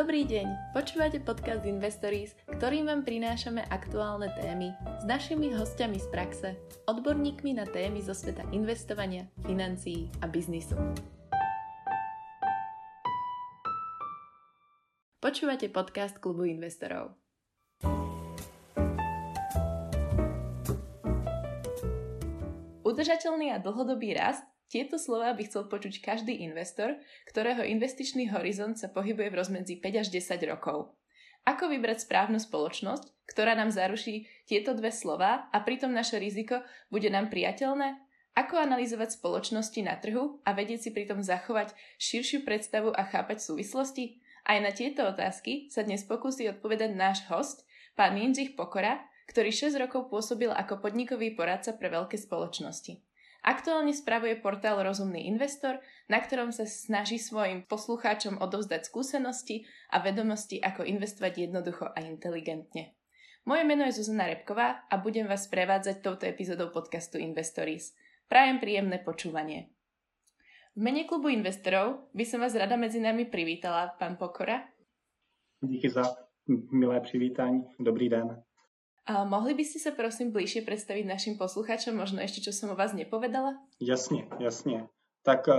Dobrý deň, počúvate podcast Investories, ktorým vám prinášame aktuálne témy s našimi hostiami z praxe, odborníkmi na témy zo sveta investovania, financií a biznisu. Počúvate podcast Klubu investorov. Udržateľný a dlhodobý rast tieto slova by chcel počuť každý investor, ktorého investičný horizont sa pohybuje v rozmedzi 5 až 10 rokov. Ako vybrať správnu spoločnosť, ktorá nám zaruší tieto dve slova a pritom naše riziko bude nám priateľné? Ako analyzovať spoločnosti na trhu a vedieť si pritom zachovať širšiu predstavu a chápať súvislosti? Aj na tieto otázky sa dnes pokusí odpovedať náš host, pán Jindřich Pokora, ktorý 6 rokov pôsobil ako podnikový poradca pre veľké spoločnosti. Aktuálne spravuje portál Rozumný investor, na ktorom sa snaží svojim poslucháčom odovzdať skúsenosti a vedomosti, ako investovať jednoducho a inteligentne. Moje meno je Zuzana Repková a budem vás prevádzať touto epizódou podcastu Investories. Prajem príjemné počúvanie. V mene klubu investorov by som vás rada medzi nami privítala, pán Pokora. Díky za milé přivítání. Dobrý den. A mohli by ste sa prosím bližšie predstaviť našim posluchačom, možno ešte, čo som o vás nepovedala? Jasně, jasně. Tak eh,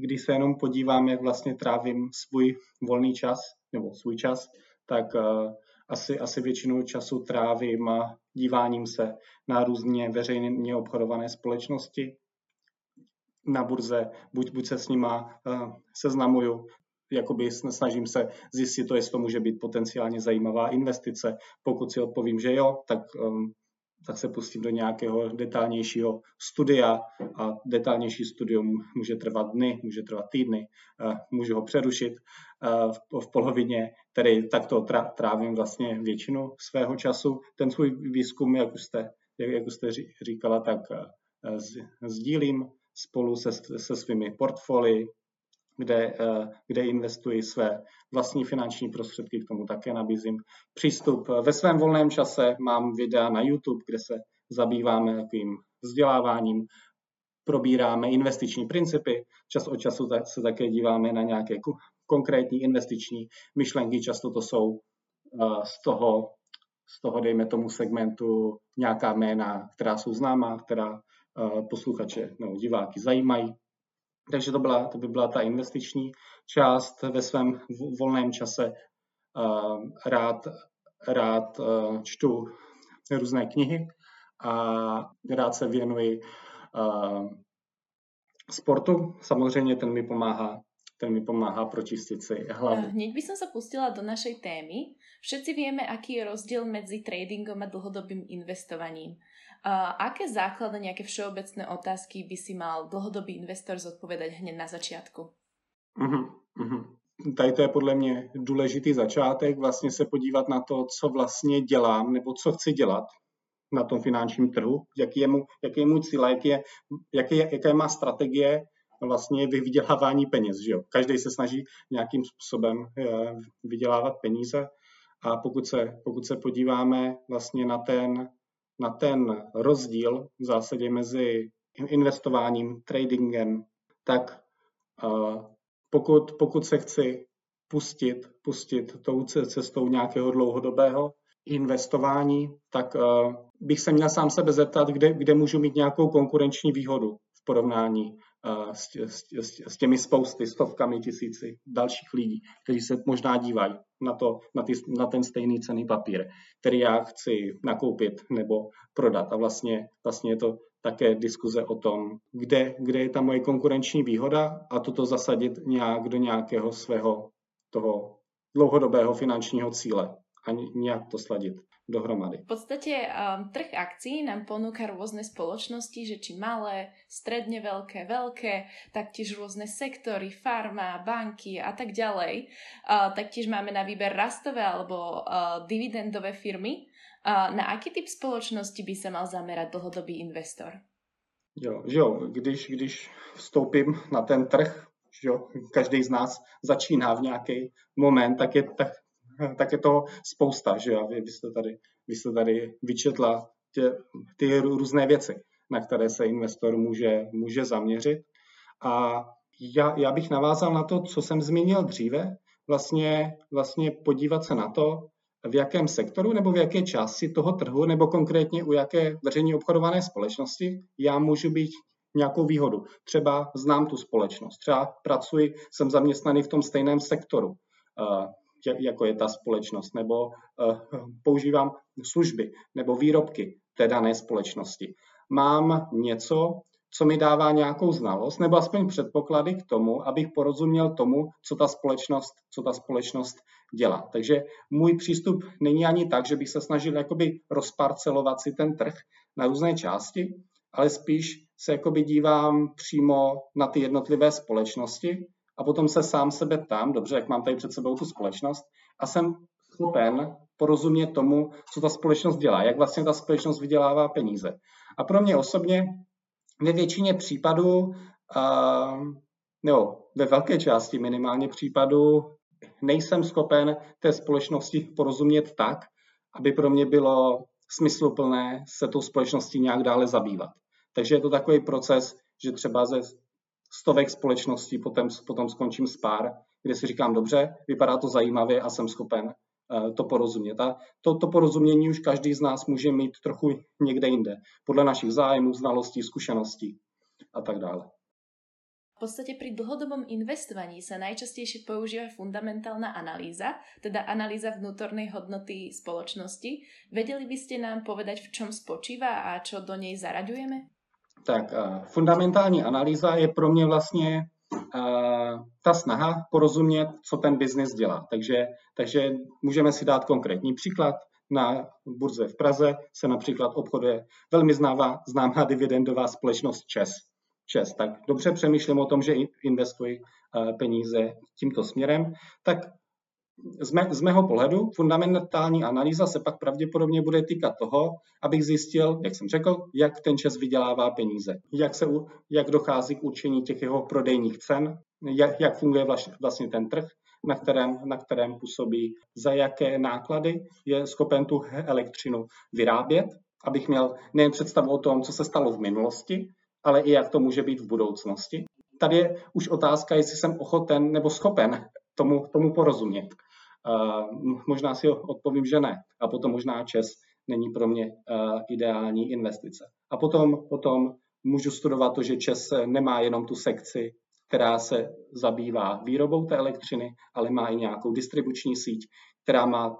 když se jenom podívám, jak vlastně trávím svůj volný čas, nebo svůj čas, tak eh, asi, asi většinu času trávím díváním se na různě veřejně obchodované společnosti na burze, buď, buď se s nima uh, seznamuju, jakoby snažím se zjistit to, jestli to může být potenciálně zajímavá investice. Pokud si odpovím, že jo, tak, um, tak se pustím do nějakého detailnějšího studia a detailnější studium může trvat dny, může trvat týdny, uh, můžu ho přerušit uh, v, v polovině, tedy takto trávím vlastně většinu svého času. Ten svůj výzkum, jak už jste, jak, jak už jste říkala, tak uh, sdílím spolu se, se svými portfolii, kde, eh, kde investuji své vlastní finanční prostředky, k tomu také nabízím přístup. Ve svém volném čase mám videa na YouTube, kde se zabýváme takovým vzděláváním, probíráme investiční principy, čas od času se také díváme na nějaké konkrétní investiční myšlenky, často to jsou eh, z toho, z toho, dejme tomu segmentu, nějaká jména, která jsou známá, která eh, posluchače nebo diváky zajímají. Takže to, byla, to by byla ta investiční část ve svém volném čase. Rád, rád čtu různé knihy a rád se věnuji sportu. Samozřejmě ten mi pomáhá ten mi pomáhá pročistit si hlavu. Hneď by som sa pustila do našej témy. Všetci vieme, aký je rozdiel medzi tradingom a dlhodobým investovaním. Uh, aké základné nejaké všeobecné otázky by si mal dlhodobý investor zodpovedať hneď na začátku? Uh-huh, uh-huh. Tady to je podle mě důležitý začátek, vlastně se podívat na to, co vlastně dělám nebo co chci dělat na tom finančním trhu, jaký je, mu, jaký je můj cíl, jaký je, jaký je, jaká je má strategie vlastně vydělávání peněz. Že jo? Každý se snaží nějakým způsobem eh, vydělávat peníze a pokud se, pokud se podíváme vlastně na ten na ten rozdíl v zásadě mezi investováním, tradingem, tak uh, pokud, pokud se chci pustit, pustit tou cestou nějakého dlouhodobého investování, tak uh, bych se měl sám sebe zeptat, kde, kde můžu mít nějakou konkurenční výhodu v porovnání s, s, s těmi spousty, stovkami tisíci dalších lidí, kteří se možná dívají na, to, na, ty, na ten stejný cený papír, který já chci nakoupit nebo prodat. A vlastně, vlastně je to také diskuze o tom, kde, kde je ta moje konkurenční výhoda a toto zasadit nějak do nějakého svého toho dlouhodobého finančního cíle a nějak to sladit dohromady. V podstate um, trh akcií nám ponúka rôzne spoločnosti, že či malé, stredne veľké, veľké, taktiež rôzne sektory, farma, banky a tak ďalej. Uh, taktiež máme na výber rastové alebo uh, dividendové firmy. Uh, na aký typ spoločnosti by sa mal zamerať dlhodobý investor? Jo, jo když, když vstoupím na ten trh, že jo, každý z nás začíná v nějaký moment, tak je, tak tak je to spousta, že jo? Vy, vy, jste tady, vy jste tady vyčetla tě, ty různé věci, na které se investor může, může zaměřit. A já, já bych navázal na to, co jsem zmínil dříve. vlastně, vlastně podívat se na to, v jakém sektoru nebo v jaké části toho trhu nebo konkrétně u jaké veřejně obchodované společnosti já můžu být nějakou výhodu. Třeba znám tu společnost, třeba pracuji, jsem zaměstnaný v tom stejném sektoru, jako je ta společnost, nebo eh, používám služby nebo výrobky té dané společnosti. Mám něco, co mi dává nějakou znalost, nebo aspoň předpoklady k tomu, abych porozuměl tomu, co ta společnost, co ta společnost dělá. Takže můj přístup není ani tak, že bych se snažil jakoby rozparcelovat si ten trh na různé části, ale spíš se jakoby dívám přímo na ty jednotlivé společnosti a potom se sám sebe ptám, dobře, jak mám tady před sebou tu společnost, a jsem schopen porozumět tomu, co ta společnost dělá, jak vlastně ta společnost vydělává peníze. A pro mě osobně ve většině případů, uh, nebo ve velké části minimálně případů, nejsem schopen té společnosti porozumět tak, aby pro mě bylo smysluplné se tou společností nějak dále zabývat. Takže je to takový proces, že třeba ze stovek společností potom, potom skončím s pár, kde si říkám, dobře, vypadá to zajímavě a jsem schopen uh, to porozumět. A to, to porozumění už každý z nás může mít trochu někde jinde, podle našich zájmů, znalostí, zkušeností a tak dále. V podstate pri dlhodobom investovaní sa najčastejšie používa fundamentálna analýza, teda analýza vnútornej hodnoty spoločnosti. Vedeli by ste nám povedať, v čom spočíva a čo do nej zaraďujeme? Tak uh, fundamentální analýza je pro mě vlastně uh, ta snaha porozumět, co ten biznis dělá. Takže, takže můžeme si dát konkrétní příklad. Na burze v Praze se například obchoduje velmi známá, známá dividendová společnost ČES. ČES. Tak dobře přemýšlím o tom, že investuji uh, peníze tímto směrem. Tak z, mé, z mého pohledu fundamentální analýza se pak pravděpodobně bude týkat toho, abych zjistil, jak jsem řekl, jak ten čas vydělává peníze, jak, se, jak dochází k určení těch jeho prodejních cen, jak, jak funguje vlastně ten trh, na kterém, na kterém působí, za jaké náklady je schopen tu elektřinu vyrábět, abych měl nejen představu o tom, co se stalo v minulosti, ale i jak to může být v budoucnosti. Tady je už otázka, jestli jsem ochoten nebo schopen tomu, tomu porozumět. Uh, možná si odpovím, že ne. A potom možná čes není pro mě uh, ideální investice. A potom, potom můžu studovat to, že ČES nemá jenom tu sekci, která se zabývá výrobou té elektřiny, ale má i nějakou distribuční síť, která má,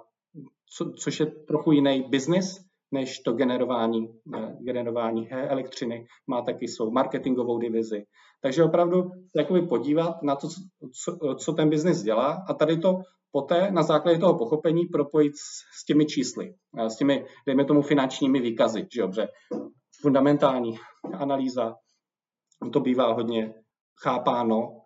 co, což je trochu jiný biznis, než to generování, uh, generování elektřiny. Má taky svou marketingovou divizi. Takže opravdu jakoby podívat na to, co, co ten biznis dělá a tady to poté na základě toho pochopení propojit s, s těmi čísly, s těmi, dejme tomu, finančními výkazy, že dobře. Fundamentální analýza, to bývá hodně chápáno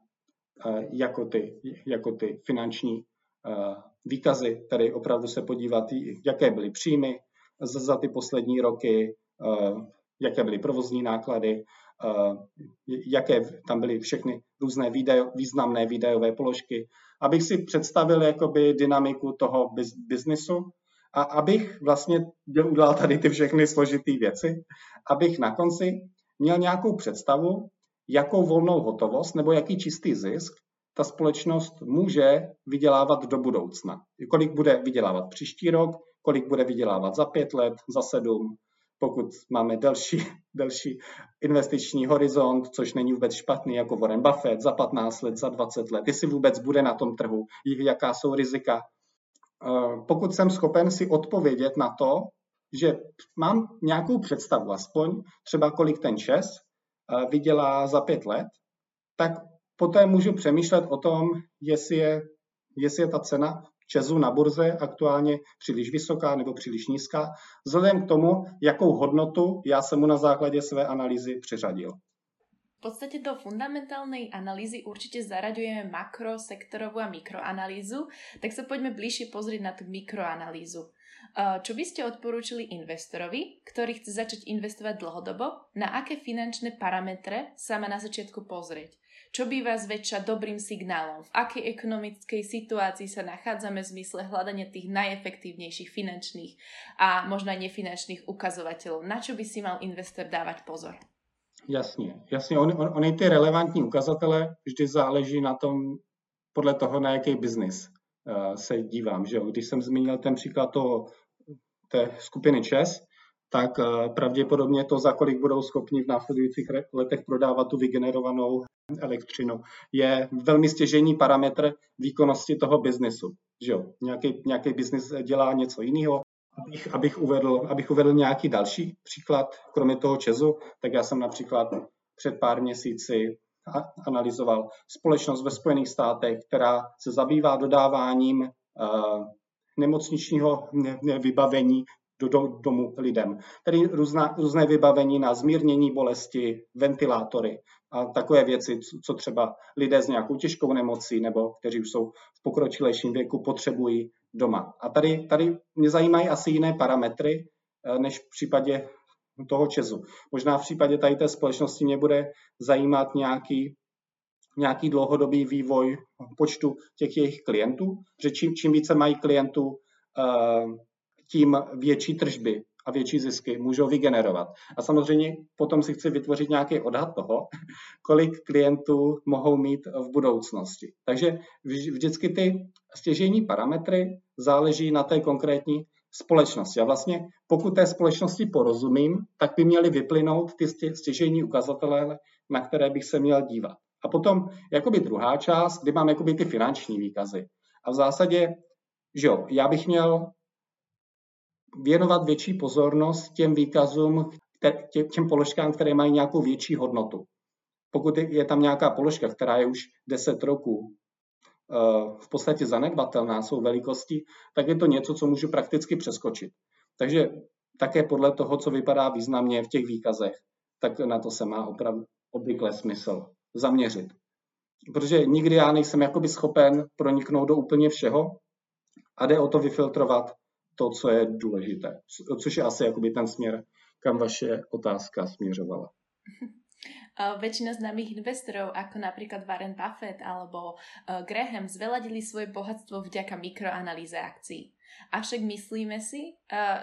eh, jako ty, jako ty finanční eh, výkazy, tedy opravdu se podívat, jaké byly příjmy za, za ty poslední roky, eh, jaké byly provozní náklady, jaké tam byly všechny různé výdaj, významné výdajové položky, abych si představil jakoby dynamiku toho biznisu a abych vlastně udělal tady ty všechny složité věci, abych na konci měl nějakou představu, jakou volnou hotovost nebo jaký čistý zisk ta společnost může vydělávat do budoucna. Kolik bude vydělávat příští rok, kolik bude vydělávat za pět let, za sedm, pokud máme delší, delší investiční horizont, což není vůbec špatný, jako Warren Buffett, za 15 let, za 20 let, jestli vůbec bude na tom trhu, jaká jsou rizika. Eh, pokud jsem schopen si odpovědět na to, že mám nějakou představu, aspoň třeba kolik ten ČES eh, vydělá za pět let, tak poté můžu přemýšlet o tom, jestli je, jestli je ta cena Česu na burze aktuálně příliš vysoká nebo příliš nízká, vzhledem k tomu, jakou hodnotu já jsem mu na základě své analýzy přiřadil. V podstate do fundamentálnej analýzy určite zaraďujeme makro, sektorovú a mikroanalýzu, tak sa poďme bližšie pozrieť na tú mikroanalýzu. Čo by ste investorovi, ktorý chce začať investovať dlhodobo, na aké finančné parametre sa má na začiatku pozrieť? Čo býva zväčša dobrým signálom? V akej ekonomickej situácii sa nachádzame v zmysle hľadania tých najefektívnejších finančných a možno aj nefinančných ukazovateľov? Na čo by si mal investor dávať pozor? Jasně, jasně. Ony on, on ty relevantní ukazatele vždy záleží na tom, podle toho, na jaký biznis se dívám. Že jo? Když jsem zmínil ten příklad toho, té skupiny ČES, tak pravděpodobně to, za kolik budou schopni v následujících letech prodávat tu vygenerovanou elektřinu, je velmi stěžení parametr výkonnosti toho biznesu. Nějaký, nějaký biznis dělá něco jiného, Abych, abych, uvedl, abych uvedl nějaký další příklad, kromě toho Česu, tak já jsem například před pár měsíci analyzoval společnost ve Spojených státech, která se zabývá dodáváním uh, nemocničního vybavení do, do domu lidem. Tedy různá, různé vybavení na zmírnění bolesti, ventilátory a takové věci, co třeba lidé s nějakou těžkou nemocí nebo kteří už jsou v pokročilejším věku potřebují doma. A tady, tady mě zajímají asi jiné parametry, eh, než v případě toho Česu. Možná v případě tady té společnosti mě bude zajímat nějaký, nějaký dlouhodobý vývoj počtu těch jejich klientů, že čím, čím více mají klientů, eh, tím větší tržby a větší zisky můžou vygenerovat. A samozřejmě potom si chci vytvořit nějaký odhad toho, kolik klientů mohou mít v budoucnosti. Takže vždycky ty stěžení parametry záleží na té konkrétní společnosti. A vlastně pokud té společnosti porozumím, tak by měly vyplynout ty stěžení ukazatele, na které bych se měl dívat. A potom jakoby druhá část, kdy mám jakoby ty finanční výkazy. A v zásadě, že jo, já bych měl věnovat větší pozornost těm výkazům, těm položkám, které mají nějakou větší hodnotu. Pokud je tam nějaká položka, která je už 10 roků eh, v podstatě zanedbatelná svou velikostí, tak je to něco, co můžu prakticky přeskočit. Takže také podle toho, co vypadá významně v těch výkazech, tak na to se má opravdu obvykle smysl zaměřit. Protože nikdy já nejsem jakoby schopen proniknout do úplně všeho a jde o to vyfiltrovat to, co je důležité. Což je asi jakoby ten směr, kam vaše otázka směřovala. Väčšina známych investorov, ako napríklad Warren Buffett alebo Graham, zveladili svoje bohatstvo vďaka mikroanalýze akcií. Avšak myslíme si,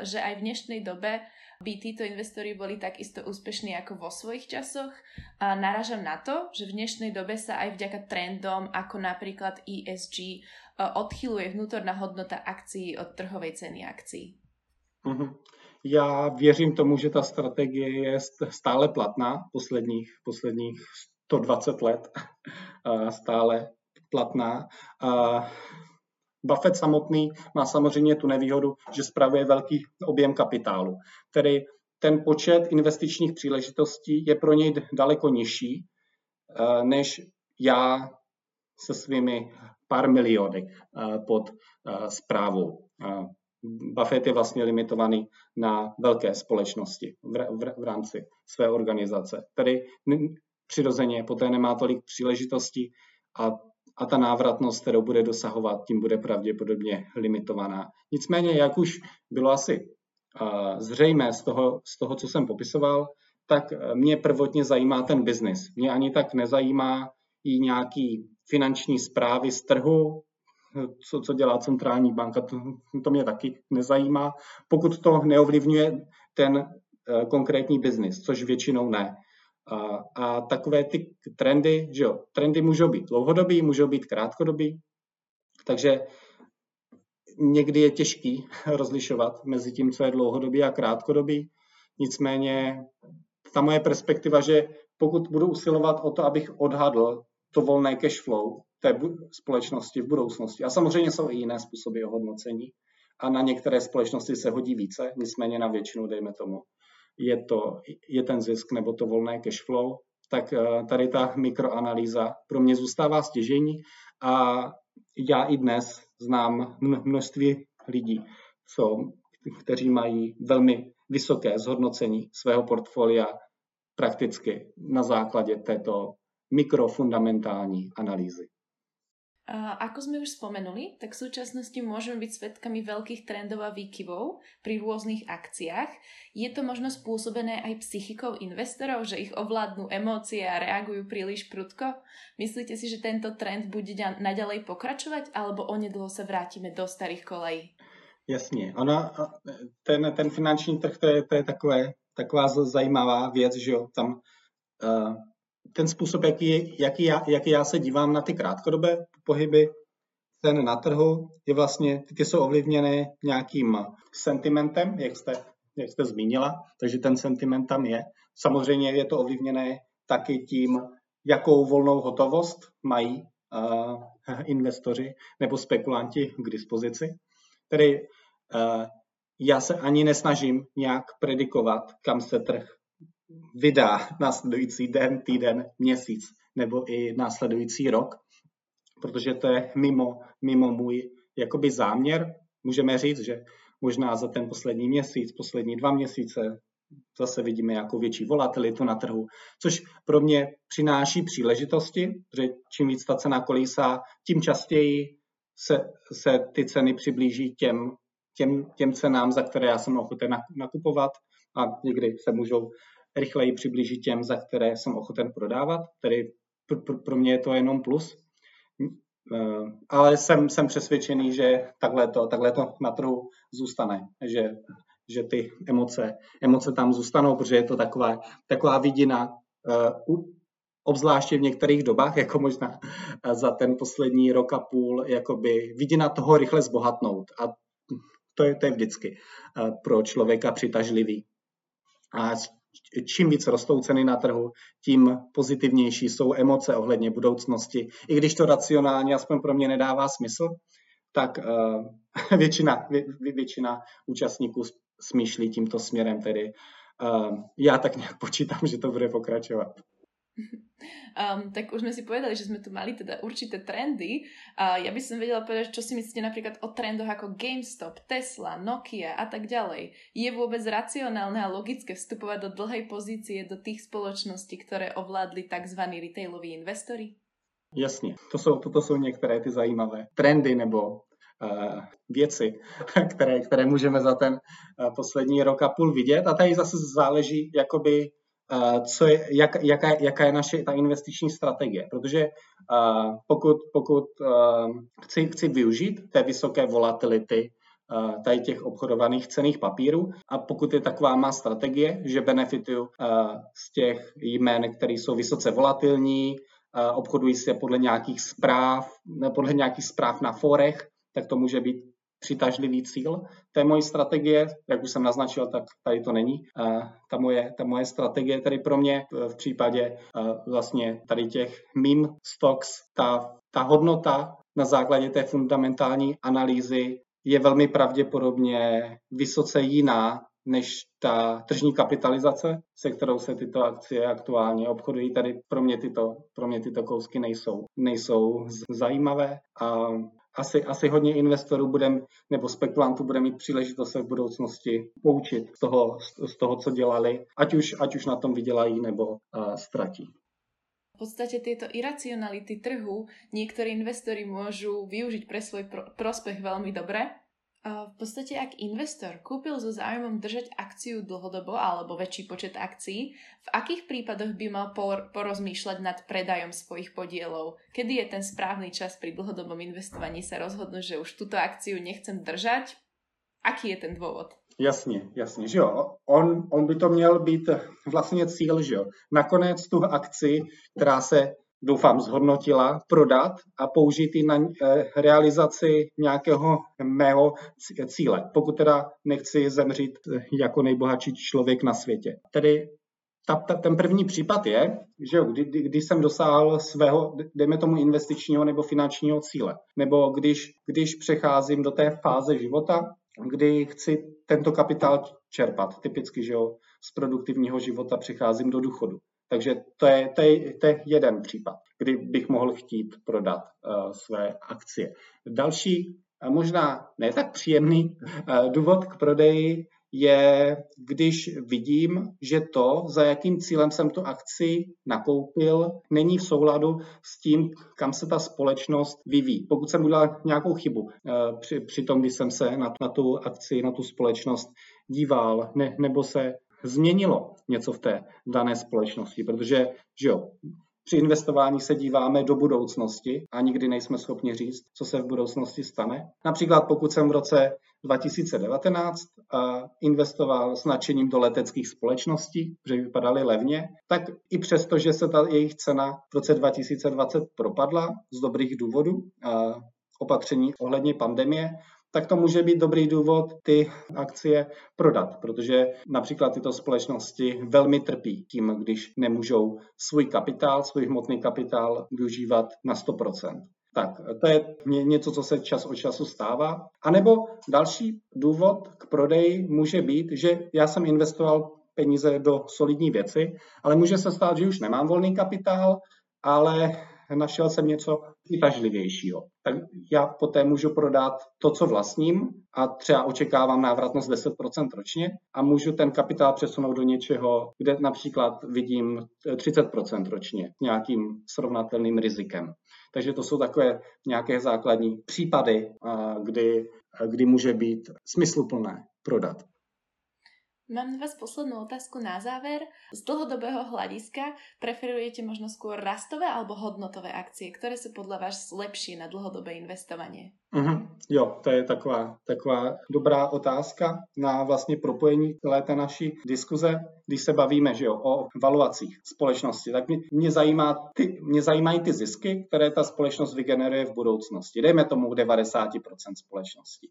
že aj v dnešnej dobe by títo investori boli takisto úspešní ako vo svojich časoch. Naražam na to, že v dnešnej dobe sa aj vďaka trendom ako napríklad ESG odchyluje vnútorná hodnota akcií od trhovej ceny akcií? Mm-hmm. Já věřím tomu, že ta strategie je stále platná posledních, posledních 120 let. stále platná. Buffett samotný má samozřejmě tu nevýhodu, že spravuje velký objem kapitálu. Tedy ten počet investičních příležitostí je pro něj daleko nižší, než já se svými pár miliony eh, pod zprávou. Eh, Buffett je vlastně limitovaný na velké společnosti v, v, v rámci své organizace. Tedy přirozeně poté nemá tolik příležitostí a, a ta návratnost, kterou bude dosahovat, tím bude pravděpodobně limitovaná. Nicméně, jak už bylo asi uh, zřejmé z toho, z toho, co jsem popisoval, tak mě prvotně zajímá ten biznis. Mě ani tak nezajímá i nějaký finanční zprávy z trhu, co, co dělá centrální banka, to, to mě taky nezajímá, pokud to neovlivňuje ten uh, konkrétní biznis, což většinou ne. A, a takové ty trendy, že jo, trendy můžou být dlouhodobý, můžou být krátkodobý, takže někdy je těžký rozlišovat mezi tím, co je dlouhodobý a krátkodobý. Nicméně ta moje perspektiva, že pokud budu usilovat o to, abych odhadl to volné cash flow té společnosti v budoucnosti. A samozřejmě jsou i jiné způsoby ohodnocení a na některé společnosti se hodí více, nicméně na většinu, dejme tomu, je, to, je ten zisk nebo to volné cash flow, tak eh, tady ta mikroanalýza pro mě zůstává stěžení a já i dnes znám množství lidí, co, kteří mají velmi vysoké zhodnocení svého portfolia prakticky na základě této mikrofundamentální analýzy. Ako sme už spomenuli, tak v súčasnosti môžeme byť svedkami veľkých trendov a výkyvov pri rôznych akciách. Je to možno spôsobené aj psychikou investorov, že ich ovládnu emócie a reagujú príliš prudko? Myslíte si, že tento trend bude naďalej pokračovať, alebo onedlho sa vrátime do starých kolejí? Jasně. Ona, ten, ten finanční trh, to je, to je takové, taková zajímavá věc, že jo, tam uh, ten způsob, jaký, jaký, já, jaký já se dívám na ty krátkodobé pohyby, cen na trhu je vlastně, ty jsou ovlivněny nějakým sentimentem, jak jste, jak jste zmínila, takže ten sentiment tam je. Samozřejmě je to ovlivněné taky tím, jakou volnou hotovost mají uh, investoři nebo spekulanti k dispozici. Tedy uh, já se ani nesnažím nějak predikovat, kam se trh vydá následující den, týden, měsíc nebo i následující rok, protože to je mimo, mimo můj jakoby záměr. Můžeme říct, že možná za ten poslední měsíc, poslední dva měsíce zase vidíme jako větší volatilitu na trhu, což pro mě přináší příležitosti, že čím víc ta cena kolísá, tím častěji se, se ty ceny přiblíží těm, těm, těm cenám, za které já jsem ochoten nakupovat a někdy se můžou rychleji přiblížit těm, za které jsem ochoten prodávat. Tedy pro, pro mě je to jenom plus. Eh, ale jsem, jsem přesvědčený, že takhle to, takhle to na trhu zůstane, že, že ty emoce, emoce tam zůstanou, protože je to taková, taková vidina, uh, obzvláště v některých dobách, jako možná za ten poslední rok a půl, jakoby vidina toho rychle zbohatnout. A to je, to je vždycky pro člověka přitažlivý. A čím víc rostou ceny na trhu, tím pozitivnější jsou emoce ohledně budoucnosti. I když to racionálně, aspoň pro mě, nedává smysl, tak uh, většina, vě, většina účastníků smýšlí tímto směrem. Tedy uh, já tak nějak počítám, že to bude pokračovat. Um, tak už sme si povedali, že sme tu mali teda určité trendy. A ja by som vedela povedať, čo si myslíte napríklad o trendoch ako GameStop, Tesla, Nokia a tak ďalej. Je vôbec racionálne a logické vstupovať do dlhej pozície do tých spoločností, ktoré ovládli tzv. retailoví investori? Jasně, to jsou, toto jsou některé ty zajímavé trendy nebo uh, věci, které, které můžeme za ten uh, poslední rok a půl vidět. A tady zase záleží, jakoby co je, jak, jaká, jaká je naše ta investiční strategie. Protože uh, pokud, pokud uh, chci, chci využít té vysoké volatility uh, tady těch obchodovaných cených papírů a pokud je taková má strategie, že benefituju z těch jmén, které jsou vysoce volatilní, obchodují se podle nějakých zpráv, podle nějakých zpráv na forech, tak to může být přitažlivý cíl té mojí strategie, jak už jsem naznačil, tak tady to není. Ta moje, ta moje strategie tady pro mě v případě vlastně tady těch meme stocks, ta, ta hodnota na základě té fundamentální analýzy je velmi pravděpodobně vysoce jiná než ta tržní kapitalizace, se kterou se tyto akcie aktuálně obchodují. Tady pro mě tyto, pro mě tyto kousky nejsou, nejsou zajímavé. A asi, asi hodně investorů budem, nebo spekulantů bude mít příležitost se v budoucnosti poučit z toho, z toho co dělali, ať už, ať už na tom vydělají nebo uh, ztratí. V podstate tieto iracionality trhu niektorí investori môžu využiť pre svoj pro- prospech veľmi dobre v podstate, ak investor kúpil so záujmom držať akciu dlhodobo alebo väčší počet akcií, v akých prípadoch by mal por- porozmýšľať nad predajom svojich podielov? Kedy je ten správny čas pri dlhodobom investovaní sa rozhodnúť, že už túto akciu nechcem držať? Aký je ten dôvod? Jasně, jasně, že jo. On, on by to měl být vlastně cíl, že jo. Nakonec tu akci, která se doufám, zhodnotila, prodat a použít ji na eh, realizaci nějakého mého cíle, pokud teda nechci zemřít eh, jako nejbohatší člověk na světě. Tedy ta, ta, ten první případ je, že jo, kdy, kdy, když jsem dosáhl svého, dejme tomu, investičního nebo finančního cíle, nebo když, když přecházím do té fáze života, kdy chci tento kapitál čerpat, typicky, že jo, z produktivního života přecházím do důchodu. Takže to je, to je, to je jeden případ, kdy bych mohl chtít prodat uh, své akcie. Další, a možná ne tak příjemný uh, důvod k prodeji je, když vidím, že to, za jakým cílem jsem tu akci nakoupil, není v souladu s tím, kam se ta společnost vyvíjí. Pokud jsem udělal nějakou chybu při, při tom, když jsem se na, na tu akci, na tu společnost díval, ne, nebo se změnilo něco v té dané společnosti, protože že jo, při investování se díváme do budoucnosti a nikdy nejsme schopni říct, co se v budoucnosti stane. Například pokud jsem v roce 2019 investoval s nadšením do leteckých společností, že vypadaly levně, tak i přesto, že se ta jejich cena v roce 2020 propadla z dobrých důvodů, opatření ohledně pandemie, tak to může být dobrý důvod ty akcie prodat, protože například tyto společnosti velmi trpí tím, když nemůžou svůj kapitál, svůj hmotný kapitál využívat na 100%. Tak to je něco, co se čas od času stává. A nebo další důvod k prodeji může být, že já jsem investoval peníze do solidní věci, ale může se stát, že už nemám volný kapitál, ale našel jsem něco přitažlivějšího. Tak já poté můžu prodat to, co vlastním a třeba očekávám návratnost 10% ročně a můžu ten kapitál přesunout do něčeho, kde například vidím 30% ročně nějakým srovnatelným rizikem. Takže to jsou takové nějaké základní případy, kdy, kdy může být smysluplné prodat. Mám na vás poslednú otázku na záver. Z dlhodobého hľadiska preferujete možno skôr rastové alebo hodnotové akcie? Ktoré sú podľa vás lepšie na dlhodobé investovanie? Mm-hmm. Jo, to je taková, taková dobrá otázka na vlastně propojení celé té naší diskuze, když se bavíme že jo, o valuacích společnosti, tak mě, mě, zajímá ty, mě zajímají ty zisky, které ta společnost vygeneruje v budoucnosti. Dejme tomu 90% společnosti.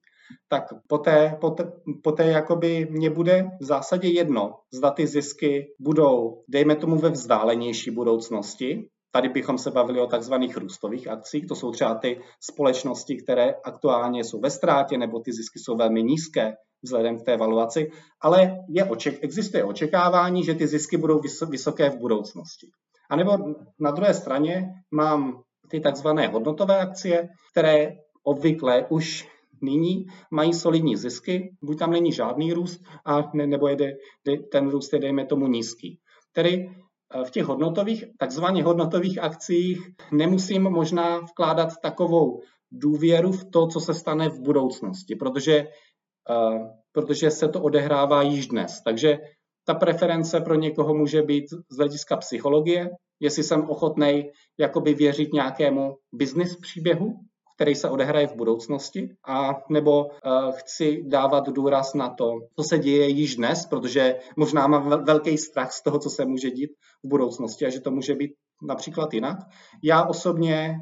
Tak poté, poté, poté jakoby mě bude zásadě jedno, zda ty zisky budou, dejme tomu ve vzdálenější budoucnosti, Tady bychom se bavili o takzvaných růstových akcích, to jsou třeba ty společnosti, které aktuálně jsou ve ztrátě nebo ty zisky jsou velmi nízké vzhledem k té valuaci, ale je oček, existuje očekávání, že ty zisky budou vysoké v budoucnosti. A nebo na druhé straně mám ty takzvané hodnotové akcie, které obvykle už nyní mají solidní zisky, buď tam není žádný růst, a ne, nebo je ten růst je, dejme tomu, nízký. Tedy v těch hodnotových, takzvaně hodnotových akcích nemusím možná vkládat takovou důvěru v to, co se stane v budoucnosti, protože, eh, protože se to odehrává již dnes. Takže ta preference pro někoho může být z hlediska psychologie, jestli jsem ochotný jakoby věřit nějakému business příběhu, který se odehraje v budoucnosti, a nebo uh, chci dávat důraz na to, co se děje již dnes, protože možná mám velký strach z toho, co se může dít v budoucnosti a že to může být například jinak. Já osobně,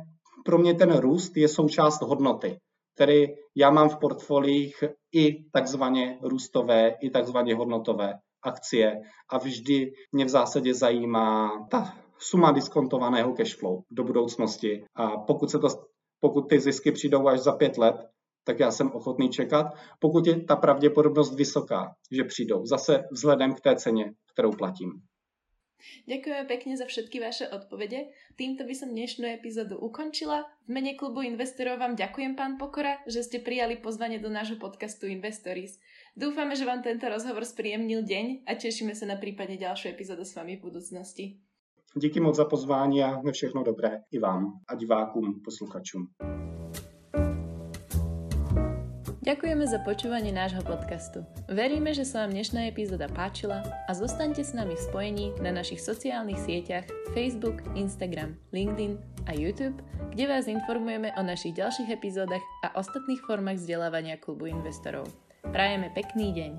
pro mě ten růst je součást hodnoty. Tedy já mám v portfoliích i takzvaně růstové, i takzvaně hodnotové akcie a vždy mě v zásadě zajímá ta suma diskontovaného cashflow do budoucnosti. A pokud se to pokud ty zisky přijdou až za pět let, tak já jsem ochotný čekat, pokud je ta pravděpodobnost vysoká, že přijdou. Zase vzhledem k té ceně, kterou platím. Ďakujeme pekne za všetky vaše odpovede. Týmto by som dnešnú epizódu ukončila. V mene klubu investorov vám ďakujem, pán Pokora, že ste prijali pozvanie do nášho podcastu Investories. Dúfame, že vám tento rozhovor spríjemnil deň a tešíme sa na prípadne ďalšiu epizódu s vami v budúcnosti. Díky moc za pozvání a všechno dobré i vám a divákům, posluchačům. Ďakujeme za počúvanie nášho podcastu. Veríme, že sa vám dnešná epizóda páčila a zostaňte s nami v spojení na našich sociálnych sieťach Facebook, Instagram, LinkedIn a YouTube, kde vás informujeme o našich ďalších epizódach a ostatných formách vzdelávania klubu investorov. Prajeme pekný deň.